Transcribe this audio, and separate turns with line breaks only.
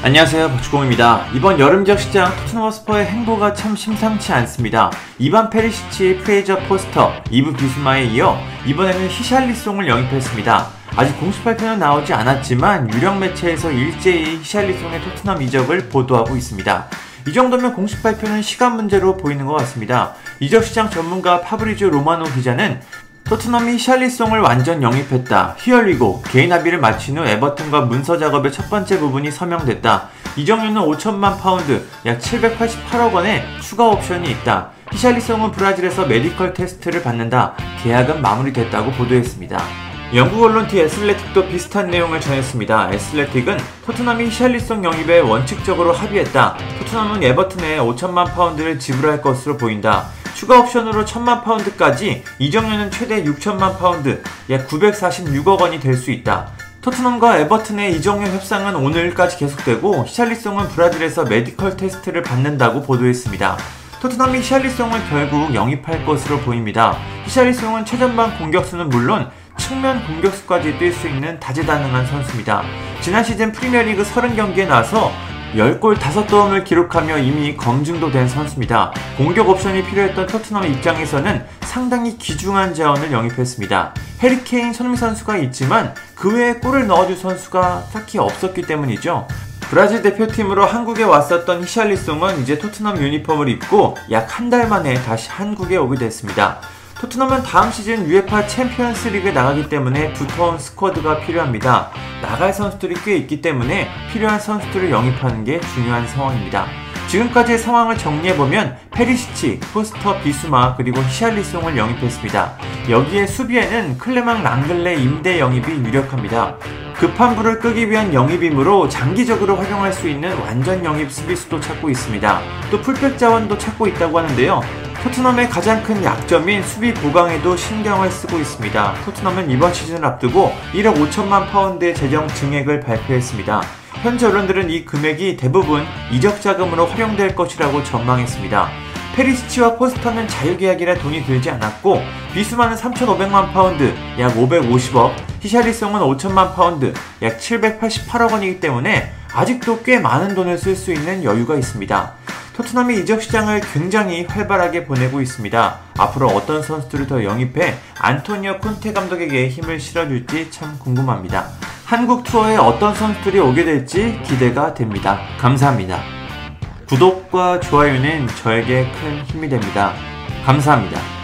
안녕하세요 박주공입니다. 이번 여름 이적 시장 토트넘 홋스퍼의 행보가 참 심상치 않습니다. 이반 페리시치, 프레이저 포스터, 이브 비수마에 이어 이번에는 히샬리송을 영입했습니다. 아직 공식 발표는 나오지 않았지만 유력 매체에서 일제히 히샬리송의 토트넘 이적을 보도하고 있습니다. 이 정도면 공식 발표는 시간 문제로 보이는 것 같습니다. 이적 시장 전문가 파브리조 로마노 기자는 토트넘이 히샬리송을 완전 영입했다. here we go 개인 합의를 마친 후 에버튼과 문서 작업의 첫 번째 부분이 서명됐다. 이적료는 5천만 파운드, 약 788억 원에 추가 옵션이 있다. 히샬리송은 브라질에서 medical test를 받는다. 계약은 마무리됐다고 보도했습니다. 영국 언론 디 애슬레틱도 비슷한 내용을 전했습니다. 애슬레틱은 토트넘이 히샬리송 영입에 원칙적으로 합의했다. 토트넘은 에버튼에 5천만 파운드를 지불할 것으로 보인다. 추가 옵션으로 1000만 파운드까지 이적료는 최대 6천만 파운드, 약 946억 원이 될 수 있다. 토트넘과 에버튼의 이적료 협상은 오늘까지 계속되고 히샬리송은 브라질에서 medical test를 받는다고 보도했습니다. 토트넘이 히샬리송을 결국 영입할 것으로 보입니다. 히샬리송은 최전방 공격수는 물론 측면 공격수까지 뛸 수 있는 다재다능한 선수입니다. 지난 시즌 프리미어리그 30경기에 나서 10골 5도움을 기록하며 이미 검증도 된 선수입니다. 공격 옵션이 필요했던 토트넘 입장에서는 상당히 귀중한 자원을 영입했습니다. 해리 케인 손흥민 선수가 있지만 그 외에 골을 넣어줄 선수가 딱히 없었기 때문이죠. 브라질 대표팀으로 한국에 왔었던 히샬리송은 이제 토트넘 유니폼을 입고 약 한 달 만에 다시 한국에 오게 됐습니다. 토트넘은 다음 시즌 UEFA 챔피언스 리그에 나가기 때문에 두터운 squad가 필요합니다. 나갈 선수들이 꽤 있기 때문에 필요한 선수들을 영입하는 게 중요한 상황입니다. 지금까지의 상황을 정리해보면 페리시치, 포스터, 비수마 그리고 히샬리송을 영입했습니다. 여기에 수비에는 클레망 랑글레 임대 영입이 유력합니다. 급한 불을 끄기 위한 영입이므로 장기적으로 활용할 수 있는 완전 영입 수비수도 찾고 있습니다. 또 풀백 자원도 찾고 있다고 하는데요. 토트넘의 가장 큰 약점인 수비 보강에도 신경을 쓰고 있습니다. 토트넘은 이번 시즌을 앞두고 1억 5천만 파운드의 재정 증액을 발표했습니다. 현재 언론들은 이 금액이 대부분 이적 자금으로 활용될 것이라고 전망했습니다. 페리시치와 포스터는 자유계약이라 돈이 들지 않았고 비수마는 3,500만 파운드, 약 550억, 히샬리송은 5천만 파운드, 약 788억 원이기 때문에 아직도 꽤 많은 돈을 쓸 수 있는 여유가 있습니다. 토트넘이 이적 시장을 굉장히 활발하게 보내고 있습니다. 앞으로 어떤 선수들을 더 영입해 안토니오 콘테 감독에게 힘을 실어줄지 참 궁금합니다. 한국 투어에 어떤 선수들이 오게 될지 기대가 됩니다. 감사합니다. 구독과 좋아요는 저에게 큰 힘이 됩니다. 감사합니다.